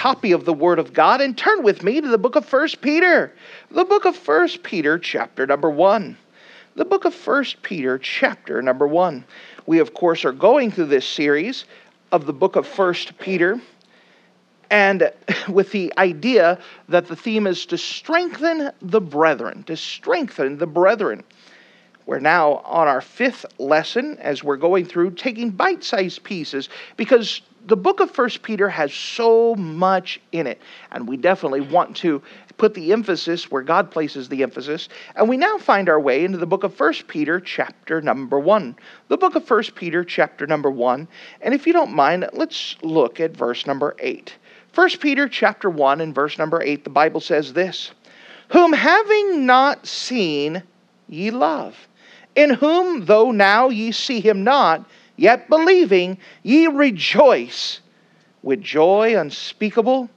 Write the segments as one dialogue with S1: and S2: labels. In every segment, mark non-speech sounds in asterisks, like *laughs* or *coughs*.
S1: Copy of the Word of God and turn with me to the book of First Peter. The book of First Peter, chapter number 1. The book of First Peter, chapter number 1. We, of course, are going through this series of the book of First Peter and *laughs* with the idea that the theme is to strengthen the brethren, to strengthen the brethren. We're now on our fifth lesson as we're going through taking bite sized pieces because the book of First Peter has so much in it, and we definitely want to put the emphasis where God places the emphasis. And we now find our way into the book of First Peter, chapter number one. The book of First Peter, chapter number one. And if you don't mind, let's look at verse number eight. First Peter, chapter one, and verse number eight, the Bible says this: "Whom having not seen, ye love." in whom, though now ye see him not, Yet believing, ye rejoice with joy unspeakable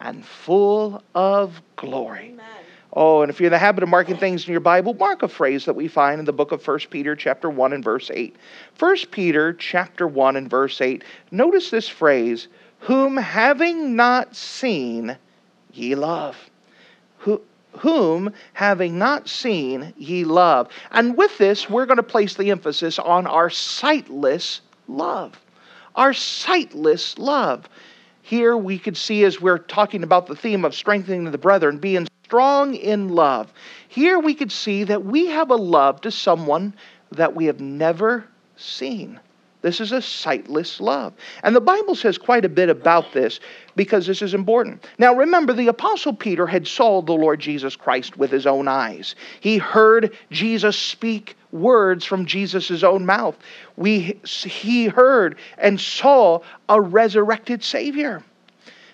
S1: and full of glory. Amen. Oh, and if you're in the habit of marking things in your Bible, mark a phrase that we find in the book of 1 Peter chapter 1 and verse 8. 1 Peter chapter 1 and verse 8. Notice this phrase, whom having not seen ye love. Who, whom, having not seen, ye love. And with this, we're going to place the emphasis on our sightless love. Our sightless love. Here we could see as we're talking about the theme of strengthening the brethren, being strong in love. Here we could see that we have a love to someone that we have never seen. This is a sightless love. And the Bible says quite a bit about this because this is important. Now, remember, the Apostle Peter had saw the Lord Jesus Christ with his own eyes. He heard Jesus speak words from Jesus' own mouth. We, he heard and saw a resurrected Savior.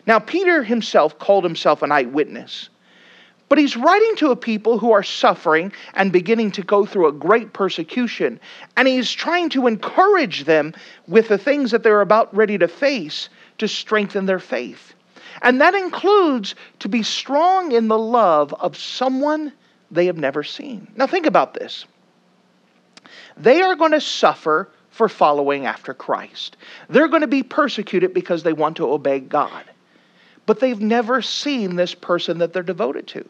S1: Now, Peter himself called himself an eyewitness. But he's writing to a people who are suffering and beginning to go through a great persecution. And he's trying to encourage them with the things that they're about ready to face to strengthen their faith. And that includes to be strong in the love of someone they have never seen. Now, think about this. They are going to suffer for following after Christ, they're going to be persecuted because they want to obey God but they've never seen this person that they're devoted to.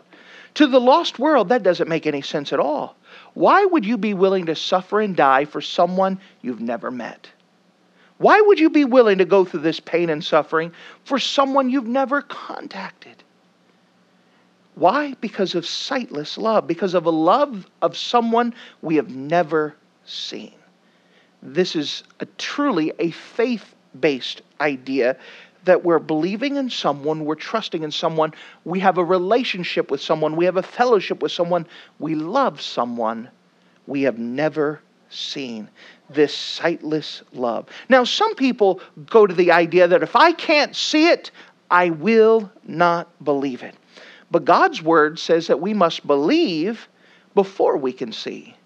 S1: To the lost world, that doesn't make any sense at all. Why would you be willing to suffer and die for someone you've never met? Why would you be willing to go through this pain and suffering for someone you've never contacted? Why? Because of sightless love, because of a love of someone we have never seen. This is a, truly a faith based idea that we're believing in someone, we're trusting in someone, we have a relationship with someone, we have a fellowship with someone, we love someone we have never seen. This sightless love. Now, some people go to the idea that if I can't see it, I will not believe it. But God's word says that we must believe before we can see,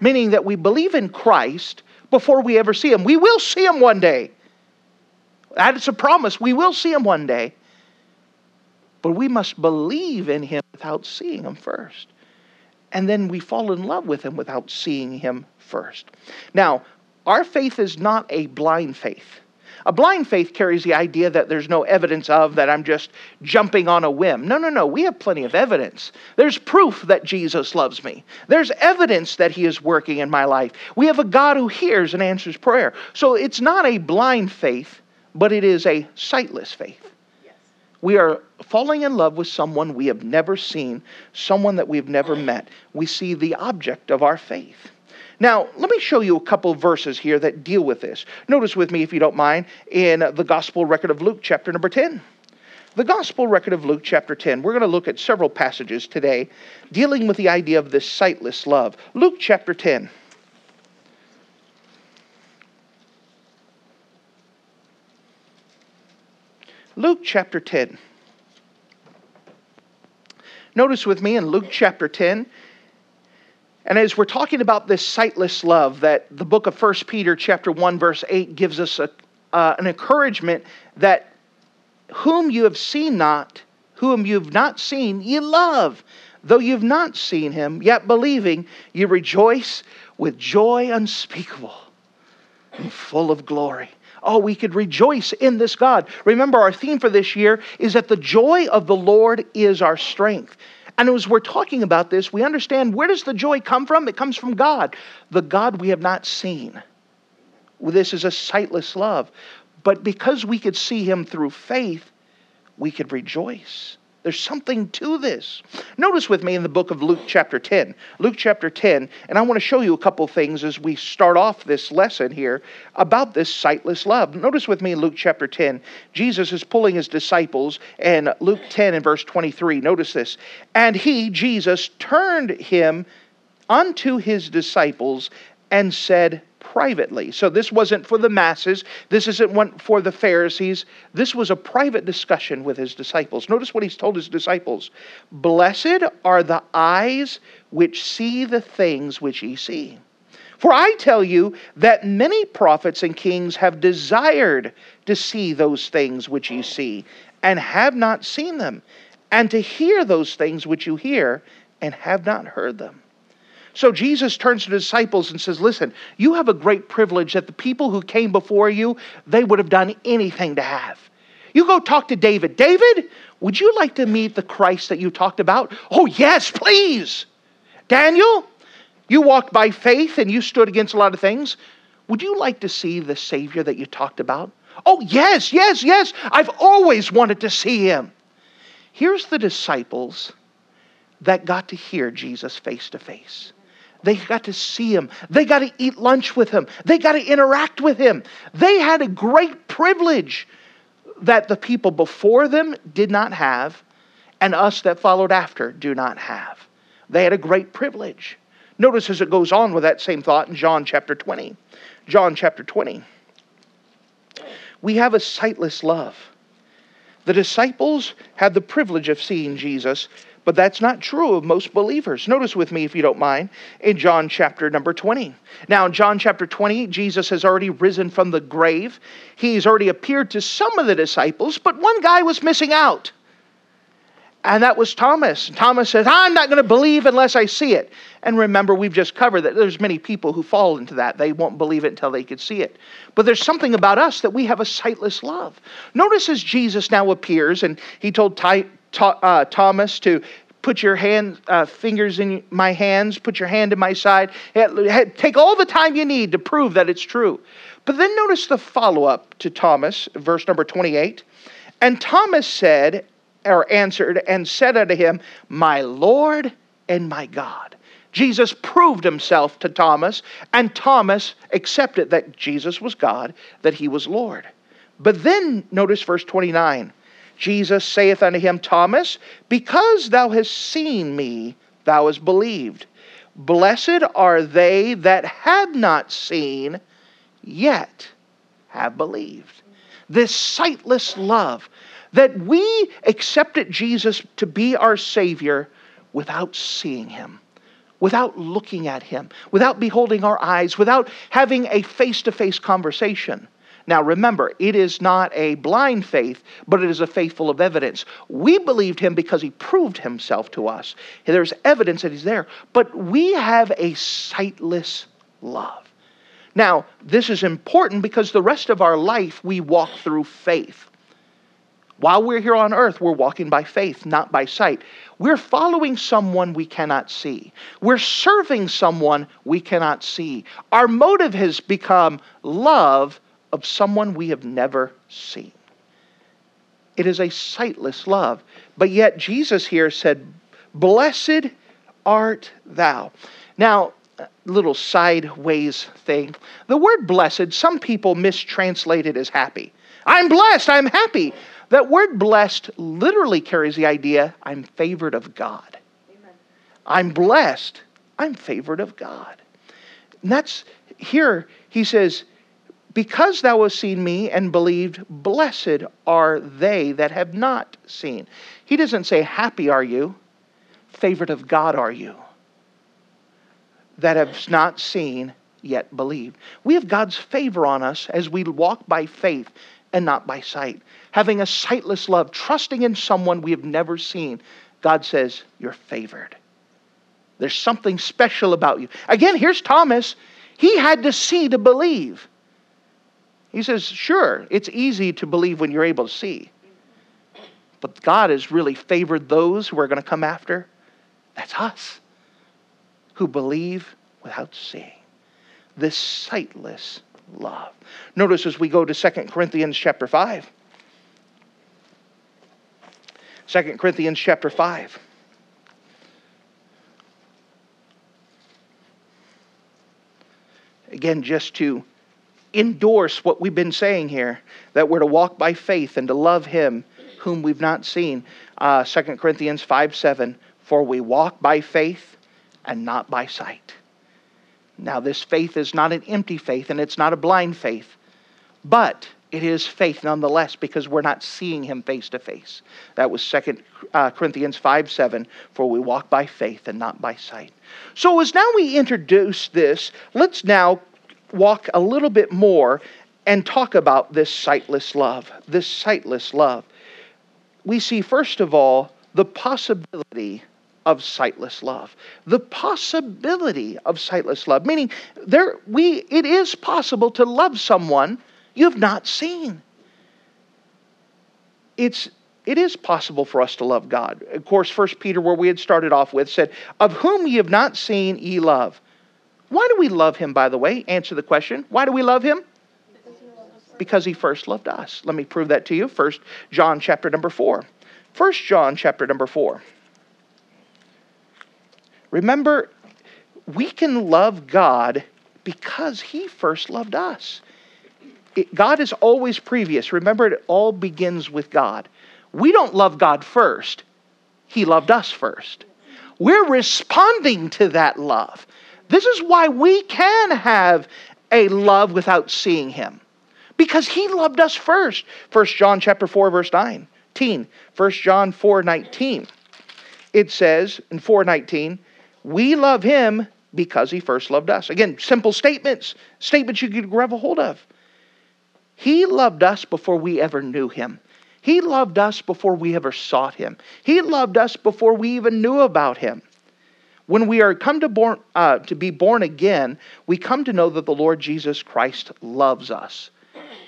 S1: meaning that we believe in Christ before we ever see Him. We will see Him one day. That's a promise. We will see him one day. But we must believe in him without seeing him first. And then we fall in love with him without seeing him first. Now, our faith is not a blind faith. A blind faith carries the idea that there's no evidence of, that I'm just jumping on a whim. No, no, no. We have plenty of evidence. There's proof that Jesus loves me, there's evidence that He is working in my life. We have a God who hears and answers prayer. So it's not a blind faith, but it is a sightless faith. We are falling in love with someone we have never seen, someone that we've never met. We see the object of our faith. Now, let me show you a couple verses here that deal with this. Notice with me, if you don't mind, in the Gospel record of Luke, chapter number 10. The Gospel record of Luke, chapter 10. We're going to look at several passages today dealing with the idea of this sightless love. Luke, chapter 10. Luke chapter 10. Notice with me in Luke chapter 10, and as we're talking about this sightless love that the book of 1 Peter chapter 1 verse 8 gives us a, uh, an encouragement that whom you have seen not, whom you've not seen, ye love. Though you've not seen him, yet believing, you rejoice with joy unspeakable and full of glory. Oh, we could rejoice in this God. Remember, our theme for this year is that the joy of the Lord is our strength. And as we're talking about this, we understand where does the joy come from? It comes from God, the God we have not seen. This is a sightless love. But because we could see him through faith, we could rejoice. There's something to this. Notice with me in the book of Luke, chapter 10. Luke, chapter 10, and I want to show you a couple things as we start off this lesson here about this sightless love. Notice with me in Luke, chapter 10, Jesus is pulling his disciples, and Luke 10 and verse 23. Notice this. And he, Jesus, turned him unto his disciples and said, privately. So this wasn't for the masses. This isn't one for the Pharisees. This was a private discussion with his disciples. Notice what he's told his disciples Blessed are the eyes which see the things which ye see. For I tell you that many prophets and kings have desired to see those things which ye see, and have not seen them, and to hear those things which you hear, and have not heard them. So Jesus turns to the disciples and says, Listen, you have a great privilege that the people who came before you, they would have done anything to have. You go talk to David. David, would you like to meet the Christ that you talked about? Oh, yes, please. Daniel, you walked by faith and you stood against a lot of things. Would you like to see the Savior that you talked about? Oh, yes, yes, yes. I've always wanted to see him. Here's the disciples that got to hear Jesus face to face. They got to see him. They got to eat lunch with him. They got to interact with him. They had a great privilege that the people before them did not have, and us that followed after do not have. They had a great privilege. Notice as it goes on with that same thought in John chapter 20. John chapter 20. We have a sightless love. The disciples had the privilege of seeing Jesus but that's not true of most believers. Notice with me, if you don't mind, in John chapter number 20. Now, in John chapter 20, Jesus has already risen from the grave. He's already appeared to some of the disciples, but one guy was missing out. And that was Thomas. Thomas says, I'm not going to believe unless I see it. And remember, we've just covered that there's many people who fall into that. They won't believe it until they can see it. But there's something about us that we have a sightless love. Notice as Jesus now appears, and he told Ty, uh, Thomas to put your hand uh, fingers in my hands put your hand in my side. Take all the time you need to prove that it's true. But then notice the follow-up to thomas verse number 28 and thomas said or answered and said unto him my lord and my god. Jesus proved himself to thomas and thomas accepted that jesus was god that he was lord. But then notice verse 29 Jesus saith unto him, Thomas, because thou hast seen me, thou hast believed. Blessed are they that have not seen, yet have believed. This sightless love that we accepted Jesus to be our Savior without seeing Him, without looking at Him, without beholding our eyes, without having a face to face conversation. Now remember, it is not a blind faith, but it is a faith full of evidence. We believed him because he proved himself to us. There's evidence that he's there, but we have a sightless love. Now, this is important because the rest of our life we walk through faith. While we're here on earth, we're walking by faith, not by sight. We're following someone we cannot see. We're serving someone we cannot see. Our motive has become love of someone we have never seen. It is a sightless love. But yet, Jesus here said, Blessed art thou. Now, little sideways thing. The word blessed, some people mistranslate it as happy. I'm blessed, I'm happy. That word blessed literally carries the idea I'm favored of God. Amen. I'm blessed, I'm favored of God. And that's here, he says, because thou hast seen me and believed, blessed are they that have not seen. He doesn't say, Happy are you. favorite of God are you? That have not seen, yet believed. We have God's favor on us as we walk by faith and not by sight. Having a sightless love, trusting in someone we have never seen, God says, You're favored. There's something special about you. Again, here's Thomas. He had to see to believe. He says, Sure, it's easy to believe when you're able to see. But God has really favored those who are going to come after. That's us who believe without seeing this sightless love. Notice as we go to 2 Corinthians chapter 5. 2 Corinthians chapter 5. Again, just to endorse what we've been saying here that we're to walk by faith and to love Him whom we've not seen. Uh, 2 Corinthians 5 7. For we walk by faith and not by sight. Now, this faith is not an empty faith and it's not a blind faith, but it is faith nonetheless because we're not seeing him face to face. That was 2 uh, Corinthians 5 7, for we walk by faith and not by sight. So, as now we introduce this, let's now walk a little bit more and talk about this sightless love. This sightless love. We see, first of all, the possibility of sightless love. The possibility of sightless love, meaning there we it is possible to love someone you've not seen. It's it is possible for us to love God. Of course, First Peter, where we had started off with, said, Of whom ye have not seen, ye love. Why do we love him, by the way? Answer the question. Why do we love him? Because he first loved us. Let me prove that to you. First John chapter number four. First John chapter number four. Remember, we can love God because He first loved us. It, God is always previous. Remember, it all begins with God. We don't love God first, He loved us first. We're responding to that love. This is why we can have a love without seeing Him. Because He loved us first. 1 John chapter 4, verse 19. 1 John 4, 19. It says in 419, we love him because he first loved us. Again, simple statements, statements you could grab a hold of. He loved us before we ever knew him. He loved us before we ever sought him. He loved us before we even knew about him. When we are come to, born, uh, to be born again, we come to know that the Lord Jesus Christ loves us,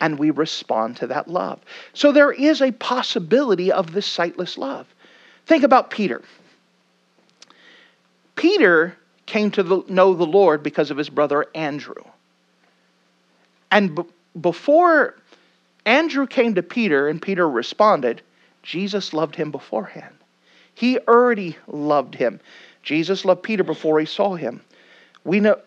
S1: and we respond to that love. So there is a possibility of this sightless love. Think about Peter. Peter came to the, know the Lord because of his brother Andrew. And b- before Andrew came to Peter and Peter responded, Jesus loved him beforehand. He already loved him. Jesus loved Peter before he saw him. We know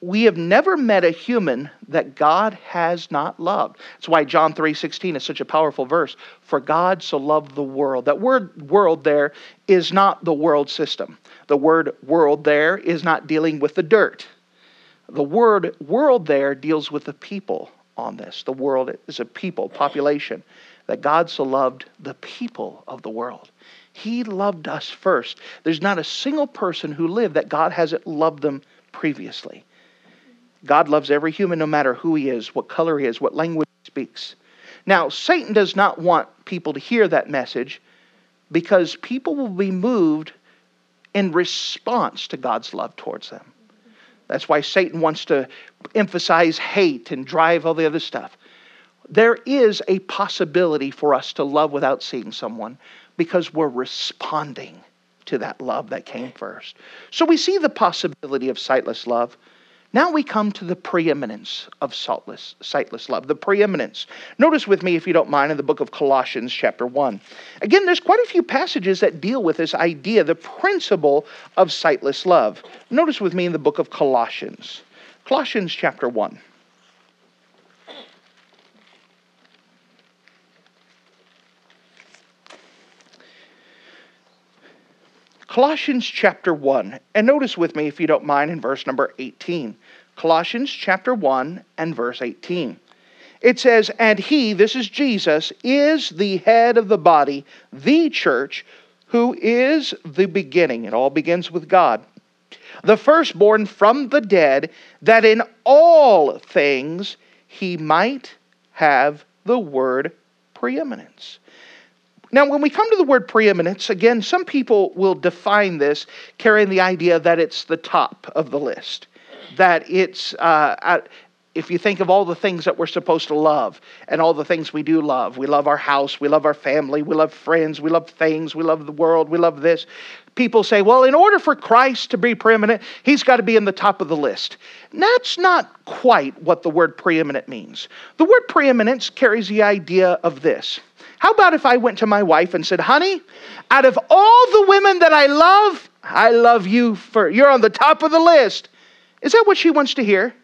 S1: we have never met a human that God has not loved. That's why John 3:16 is such a powerful verse. For God so loved the world. That word world there is not the world system. The word world there is not dealing with the dirt. The word world there deals with the people on this. The world is a people, population. That God so loved the people of the world. He loved us first. There's not a single person who lived that God hasn't loved them previously. God loves every human no matter who he is, what color he is, what language he speaks. Now, Satan does not want people to hear that message because people will be moved in response to God's love towards them. That's why Satan wants to emphasize hate and drive all the other stuff. There is a possibility for us to love without seeing someone because we're responding to that love that came first. So we see the possibility of sightless love. Now we come to the preeminence of saltless, sightless love. The preeminence. Notice with me, if you don't mind, in the book of Colossians, chapter 1. Again, there's quite a few passages that deal with this idea, the principle of sightless love. Notice with me in the book of Colossians. Colossians, chapter 1. Colossians chapter 1. And notice with me, if you don't mind, in verse number 18. Colossians chapter 1 and verse 18. It says, And he, this is Jesus, is the head of the body, the church, who is the beginning. It all begins with God. The firstborn from the dead, that in all things he might have the word preeminence. Now, when we come to the word preeminence, again, some people will define this carrying the idea that it's the top of the list, that it's uh, at, if you think of all the things that we're supposed to love and all the things we do love, we love our house, we love our family, we love friends, we love things, we love the world, we love this. People say, well, in order for Christ to be preeminent, he's got to be in the top of the list. That's not quite what the word preeminent means. The word preeminence carries the idea of this. How about if I went to my wife and said, honey, out of all the women that I love, I love you for, you're on the top of the list. Is that what she wants to hear?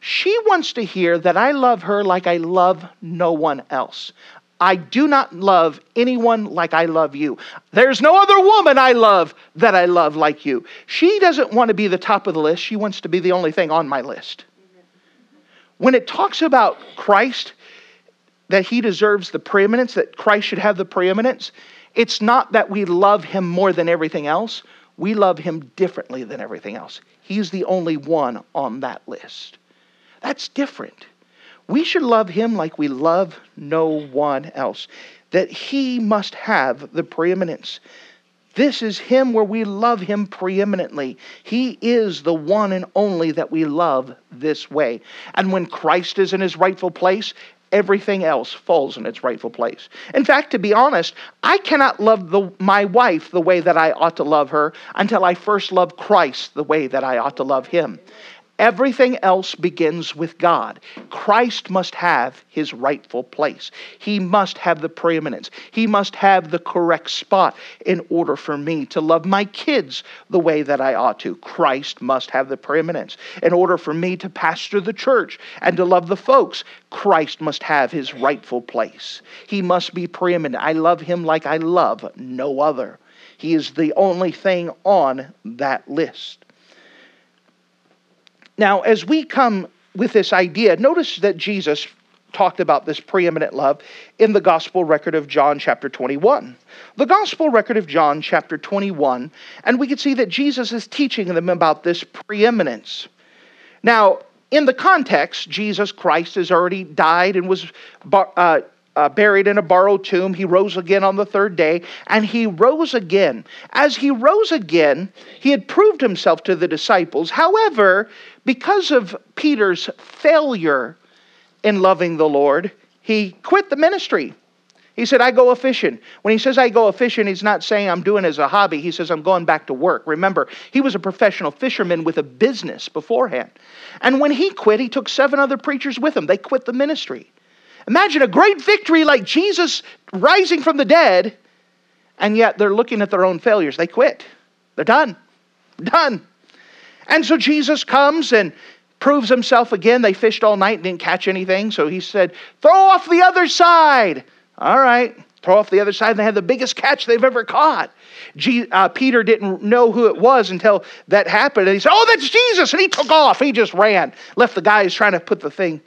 S1: She wants to hear that I love her like I love no one else. I do not love anyone like I love you. There's no other woman I love that I love like you. She doesn't want to be the top of the list. She wants to be the only thing on my list. When it talks about Christ, that he deserves the preeminence, that Christ should have the preeminence, it's not that we love him more than everything else. We love him differently than everything else. He's the only one on that list. That's different. We should love him like we love no one else, that he must have the preeminence. This is him where we love him preeminently. He is the one and only that we love this way. And when Christ is in his rightful place, everything else falls in its rightful place. In fact, to be honest, I cannot love the, my wife the way that I ought to love her until I first love Christ the way that I ought to love him. Everything else begins with God. Christ must have his rightful place. He must have the preeminence. He must have the correct spot in order for me to love my kids the way that I ought to. Christ must have the preeminence. In order for me to pastor the church and to love the folks, Christ must have his rightful place. He must be preeminent. I love him like I love no other. He is the only thing on that list. Now, as we come with this idea, notice that Jesus talked about this preeminent love in the gospel record of John chapter 21. The gospel record of John chapter 21, and we can see that Jesus is teaching them about this preeminence. Now, in the context, Jesus Christ has already died and was uh, uh, buried in a borrowed tomb. He rose again on the third day, and he rose again. As he rose again, he had proved himself to the disciples. However, because of Peter's failure in loving the Lord, he quit the ministry. He said, I go a fishing. When he says I go a fishing, he's not saying I'm doing it as a hobby. He says I'm going back to work. Remember, he was a professional fisherman with a business beforehand. And when he quit, he took seven other preachers with him. They quit the ministry. Imagine a great victory like Jesus rising from the dead, and yet they're looking at their own failures. They quit. They're done. Done. And so Jesus comes and proves himself again. They fished all night and didn't catch anything. So he said, Throw off the other side. All right. Throw off the other side. And they had the biggest catch they've ever caught. Uh, Peter didn't know who it was until that happened. And he said, Oh, that's Jesus. And he took off. He just ran, left the guys trying to put the thing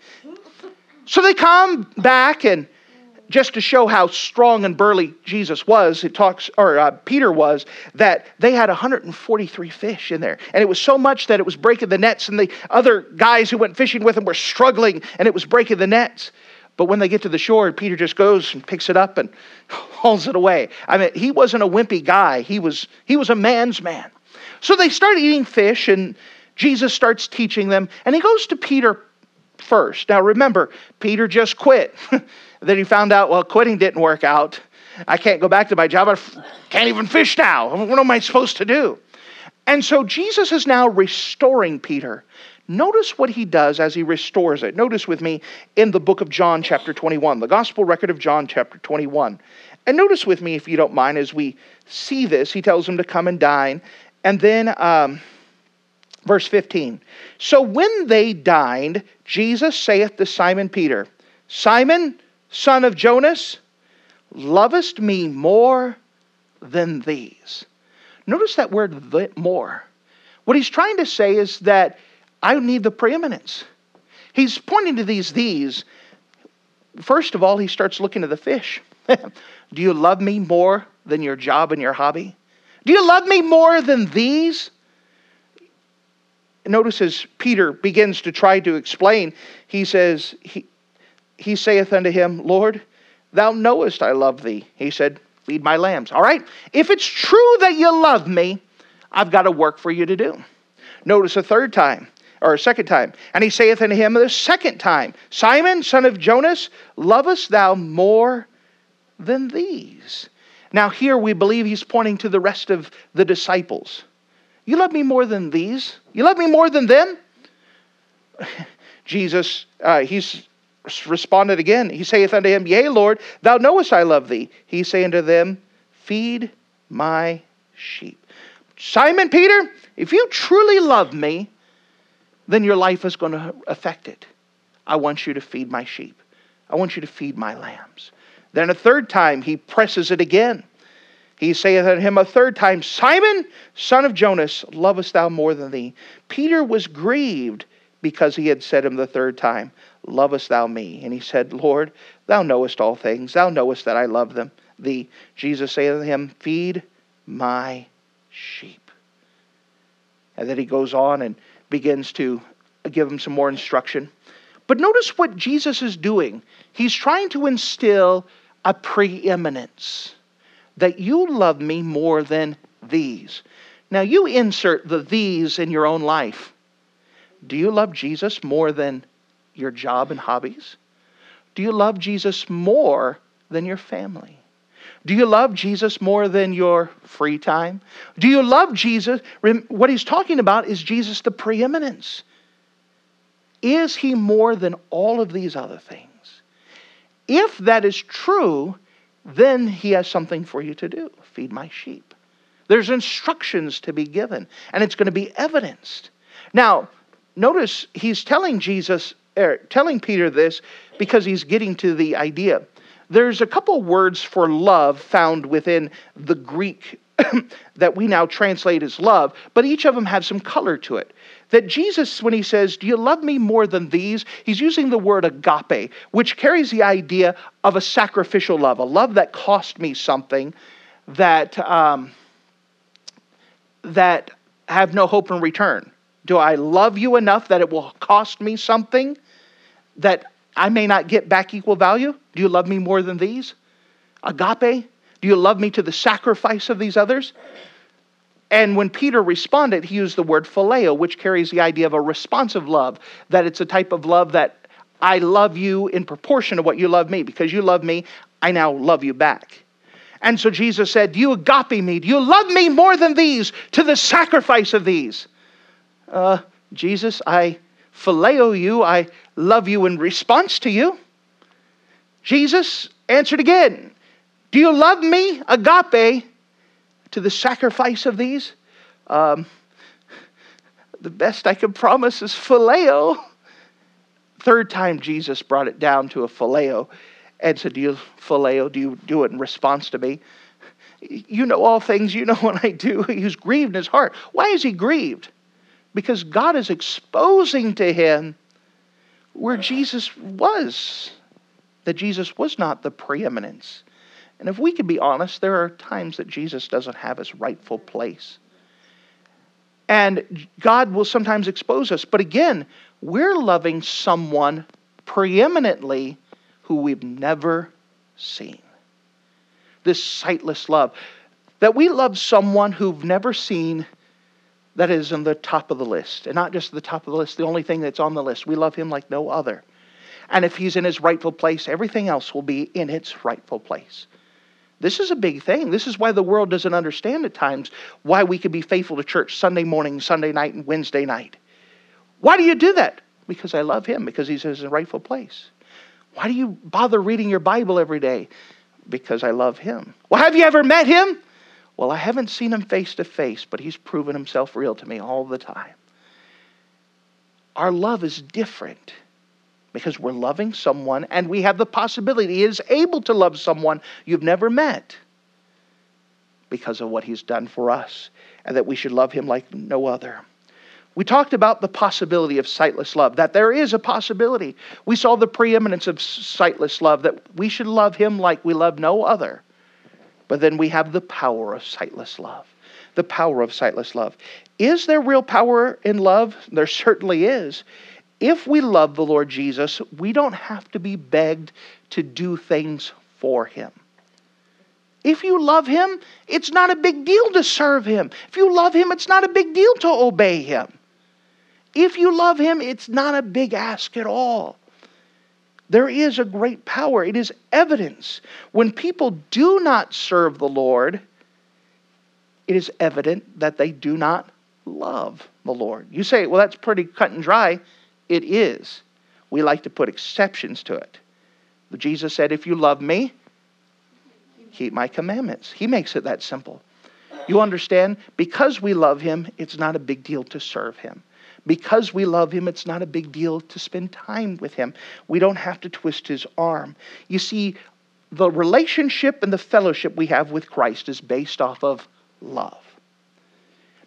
S1: so they come back and just to show how strong and burly Jesus was, it talks, or uh, Peter was, that they had 143 fish in there. And it was so much that it was breaking the nets, and the other guys who went fishing with him were struggling, and it was breaking the nets. But when they get to the shore, Peter just goes and picks it up and *laughs* hauls it away. I mean, he wasn't a wimpy guy, he was, he was a man's man. So they start eating fish, and Jesus starts teaching them, and he goes to Peter first. Now remember, Peter just quit. *laughs* then he found out, well, quitting didn't work out. I can't go back to my job. I can't even fish now. What am I supposed to do? And so Jesus is now restoring Peter. Notice what he does as he restores it. Notice with me in the book of John, chapter 21, the gospel record of John, chapter 21. And notice with me, if you don't mind, as we see this, he tells him to come and dine. And then, um, verse 15. So when they dined, Jesus saith to Simon Peter, Simon, son of Jonas, lovest me more than these? Notice that word more. What he's trying to say is that I need the preeminence. He's pointing to these these. First of all, he starts looking at the fish. *laughs* Do you love me more than your job and your hobby? Do you love me more than these? Notice as Peter begins to try to explain, he says, He, he saith unto him, Lord, thou knowest I love thee. He said, Feed my lambs. All right? If it's true that you love me, I've got a work for you to do. Notice a third time, or a second time. And he saith unto him the second time, Simon, son of Jonas, lovest thou more than these? Now, here we believe he's pointing to the rest of the disciples. You love me more than these? You love me more than them? *laughs* Jesus, uh, he's responded again. He saith unto him, Yea, Lord, thou knowest I love thee. He say unto them, Feed my sheep. Simon Peter, if you truly love me, then your life is going to affect it. I want you to feed my sheep. I want you to feed my lambs. Then a third time he presses it again. He saith unto him a third time, Simon, son of Jonas, lovest thou more than thee? Peter was grieved because he had said him the third time, Lovest thou me? And he said, Lord, thou knowest all things. Thou knowest that I love them. Thee. Jesus saith unto him, Feed my sheep. And then he goes on and begins to give him some more instruction. But notice what Jesus is doing. He's trying to instill a preeminence that you love me more than these. Now, you insert the these in your own life. Do you love Jesus more than your job and hobbies? Do you love Jesus more than your family? Do you love Jesus more than your free time? Do you love Jesus? What he's talking about is Jesus the preeminence. Is he more than all of these other things? If that is true, then he has something for you to do feed my sheep. There's instructions to be given, and it's going to be evidenced. Now, notice he's telling Jesus, er, telling Peter this because he's getting to the idea. There's a couple words for love found within the Greek *coughs* that we now translate as love, but each of them have some color to it that Jesus, when he says, Do you love me more than these? He's using the word agape, which carries the idea of a sacrificial love, a love that cost me something that, um, that have no hope in return. Do I love you enough that it will cost me something that I may not get back equal value? Do you love me more than these? Agape? Do you love me to the sacrifice of these others? And when Peter responded, he used the word phileo, which carries the idea of a responsive love, that it's a type of love that I love you in proportion to what you love me. Because you love me, I now love you back. And so Jesus said, Do you agape me? Do you love me more than these to the sacrifice of these? Uh, Jesus, I phileo you. I love you in response to you. Jesus answered again, Do you love me, agape, to the sacrifice of these? Um, the best I can promise is phileo. Third time Jesus brought it down to a phileo and said, Do you phileo? Do you do it in response to me? You know all things, you know *laughs* what I do. He was grieved in his heart. Why is he grieved? Because God is exposing to him where Jesus was, that Jesus was not the preeminence. And if we can be honest, there are times that Jesus doesn't have his rightful place. And God will sometimes expose us. But again, we're loving someone preeminently who we've never seen. This sightless love. That we love someone who've never seen that is on the top of the list. And not just the top of the list, the only thing that's on the list. We love him like no other. And if he's in his rightful place, everything else will be in its rightful place. This is a big thing. This is why the world doesn't understand at times why we can be faithful to church Sunday morning, Sunday night, and Wednesday night. Why do you do that? Because I love him, because he's in his rightful place. Why do you bother reading your Bible every day? Because I love him. Well, have you ever met him? Well, I haven't seen him face to face, but he's proven himself real to me all the time. Our love is different because we're loving someone and we have the possibility he is able to love someone you've never met because of what he's done for us and that we should love him like no other. We talked about the possibility of sightless love, that there is a possibility. We saw the preeminence of sightless love, that we should love him like we love no other. But then we have the power of sightless love. The power of sightless love. Is there real power in love? There certainly is. If we love the Lord Jesus, we don't have to be begged to do things for him. If you love him, it's not a big deal to serve him. If you love him, it's not a big deal to obey him. If you love him, it's not a big ask at all. There is a great power. It is evidence. When people do not serve the Lord, it is evident that they do not love the Lord. You say, well, that's pretty cut and dry. It is. We like to put exceptions to it. Jesus said, if you love me, keep my commandments. He makes it that simple. You understand? Because we love him, it's not a big deal to serve him. Because we love him, it's not a big deal to spend time with him. We don't have to twist his arm. You see, the relationship and the fellowship we have with Christ is based off of love,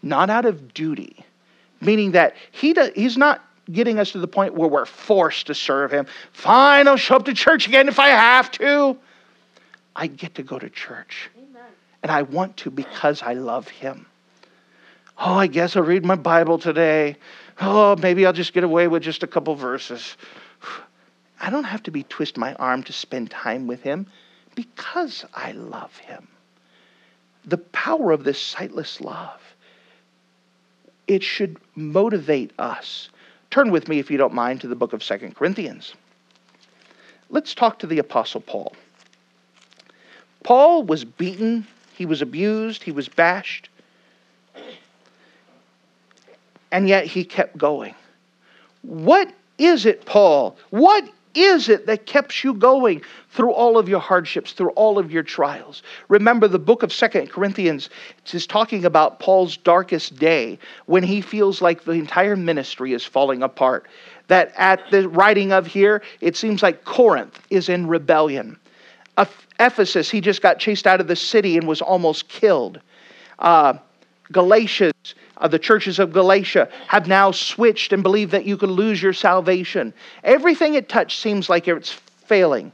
S1: not out of duty. Meaning that he does, he's not getting us to the point where we're forced to serve him. Fine, I'll show up to church again if I have to. I get to go to church. Amen. And I want to because I love him. Oh, I guess I'll read my Bible today. Oh, maybe I'll just get away with just a couple verses. *sighs* I don't have to be twist my arm to spend time with him because I love him. The power of this sightless love, it should motivate us. Turn with me, if you don't mind, to the book of Second Corinthians. Let's talk to the Apostle Paul. Paul was beaten, he was abused, he was bashed and yet he kept going. What is it, Paul? What is it that keeps you going through all of your hardships, through all of your trials? Remember, the book of Second Corinthians is talking about Paul's darkest day when he feels like the entire ministry is falling apart. That at the writing of here, it seems like Corinth is in rebellion. Ephesus, he just got chased out of the city and was almost killed. Uh, Galatians, uh, the churches of Galatia have now switched and believe that you could lose your salvation. Everything it touched seems like it's failing.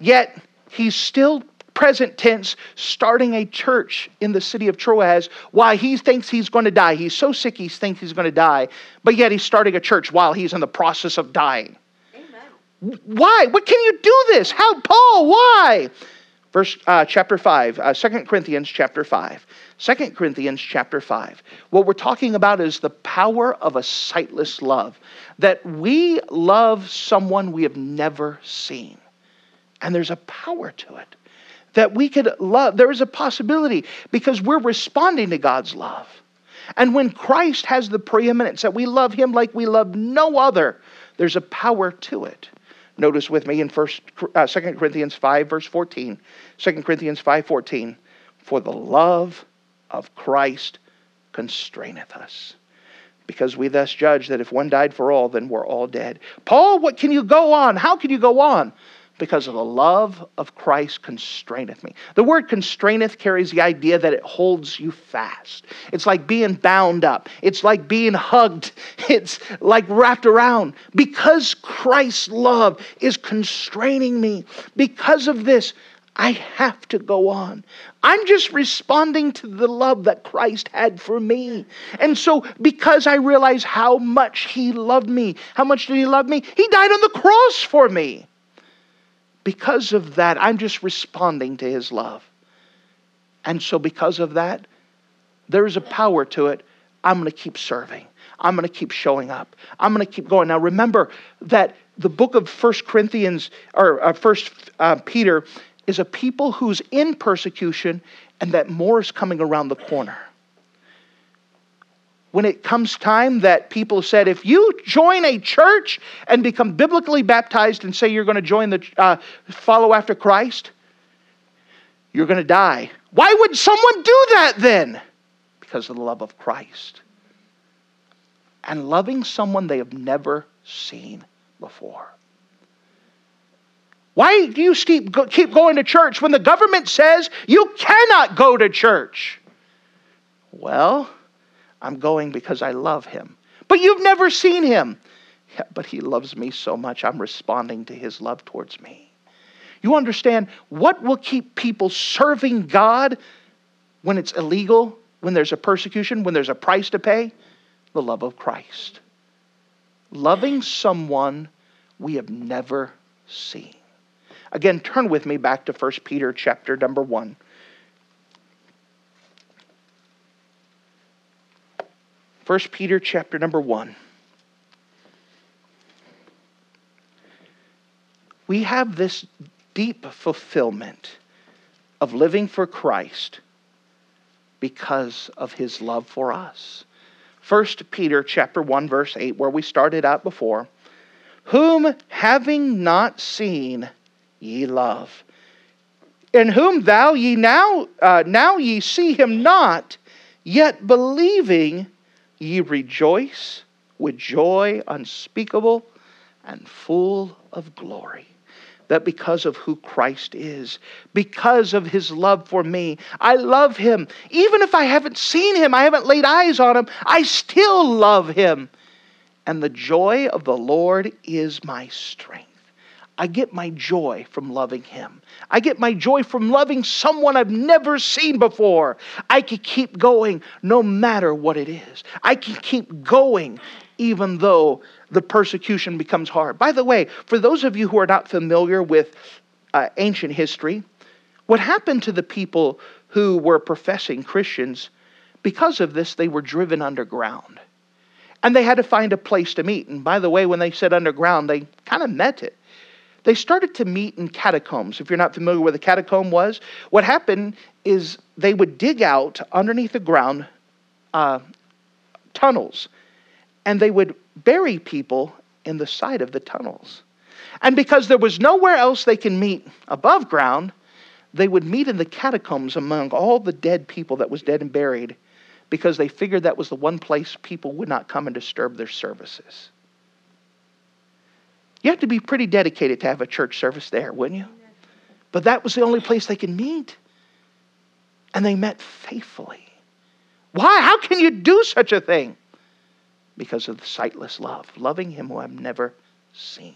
S1: Yet, he's still present tense starting a church in the city of Troas while he thinks he's going to die. He's so sick he thinks he's going to die, but yet he's starting a church while he's in the process of dying. Amen. Why? What can you do this? How, Paul? Why? Verse uh, chapter 5, uh, 2 Corinthians chapter 5. 2 Corinthians chapter 5. What we're talking about is the power of a sightless love. That we love someone we have never seen. And there's a power to it. That we could love, there is a possibility because we're responding to God's love. And when Christ has the preeminence that we love him like we love no other, there's a power to it. Notice with me in first, uh, 2 Corinthians 5, verse 14. 2 Corinthians 5, 14. For the love of Christ constraineth us. Because we thus judge that if one died for all, then we're all dead. Paul, what can you go on? How can you go on? Because of the love of Christ constraineth me. The word constraineth carries the idea that it holds you fast. It's like being bound up, it's like being hugged, *laughs* it's like wrapped around. Because Christ's love is constraining me, because of this, I have to go on. I'm just responding to the love that Christ had for me. And so, because I realize how much He loved me, how much did He love me? He died on the cross for me. Because of that, I'm just responding to His love. And so, because of that, there's a power to it. I'm going to keep serving. I'm going to keep showing up. I'm going to keep going. Now, remember that the book of First Corinthians or uh, First uh, Peter is a people who's in persecution and that more is coming around the corner. When it comes time that people said, if you join a church and become biblically baptized and say you're going to join the uh, follow after Christ, you're going to die. Why would someone do that then? Because of the love of Christ and loving someone they have never seen before. Why do you keep, keep going to church when the government says you cannot go to church? Well, I'm going because I love him. But you've never seen him. Yeah, but he loves me so much, I'm responding to his love towards me. You understand what will keep people serving God when it's illegal, when there's a persecution, when there's a price to pay? The love of Christ. Loving someone we have never seen. Again, turn with me back to 1 Peter chapter number 1. First Peter chapter number 1. We have this deep fulfillment of living for Christ because of his love for us. First Peter chapter 1 verse 8 where we started out before, whom having not seen ye love, in whom thou ye now uh, now ye see him not, yet believing ye rejoice with joy unspeakable and full of glory. That because of who Christ is, because of his love for me, I love him. Even if I haven't seen him, I haven't laid eyes on him, I still love him. And the joy of the Lord is my strength. I get my joy from loving Him. I get my joy from loving someone I've never seen before. I can keep going no matter what it is. I can keep going even though the persecution becomes hard. By the way, for those of you who are not familiar with uh, ancient history, what happened to the people who were professing Christians, because of this, they were driven underground. And they had to find a place to meet. And by the way, when they said underground, they kind of meant it they started to meet in catacombs. If you're not familiar with a catacomb was, what happened is they would dig out underneath the ground uh, tunnels, and they would bury people in the side of the tunnels. And because there was nowhere else they can meet above ground, they would meet in the catacombs among all the dead people that was dead and buried because they figured that was the one place people would not come and disturb their services. You have to be pretty dedicated to have a church service there, wouldn't you? But that was the only place they could meet. And they met faithfully. Why? How can you do such a thing? Because of the sightless love, loving Him who I've never seen.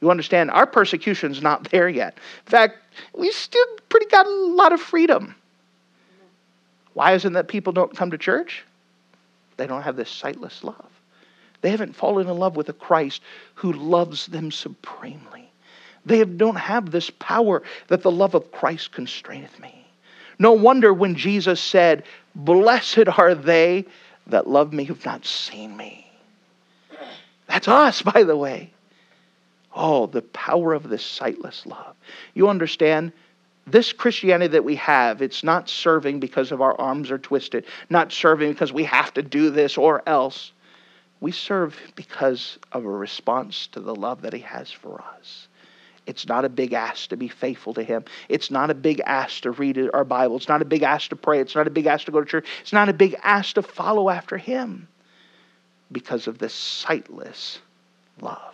S1: You understand, our persecution's not *laughs* there yet. In fact, we still pretty got a lot of freedom. Why isn't that people don't come to church? They don't have this sightless love. They haven't fallen in love with a Christ who loves them supremely. They don't have this power that the love of Christ constraineth me. No wonder when Jesus said, Blessed are they that love me who've not seen me. That's us, by the way. Oh, the power of this sightless love. You understand? This Christianity that we have, it's not serving because of our arms are twisted, not serving because we have to do this or else. We serve because of a response to the love that He has for us. It's not a big ask to be faithful to Him. It's not a big ask to read our Bible. It's not a big ask to pray. It's not a big ask to go to church. It's not a big ask to follow after Him because of this sightless love.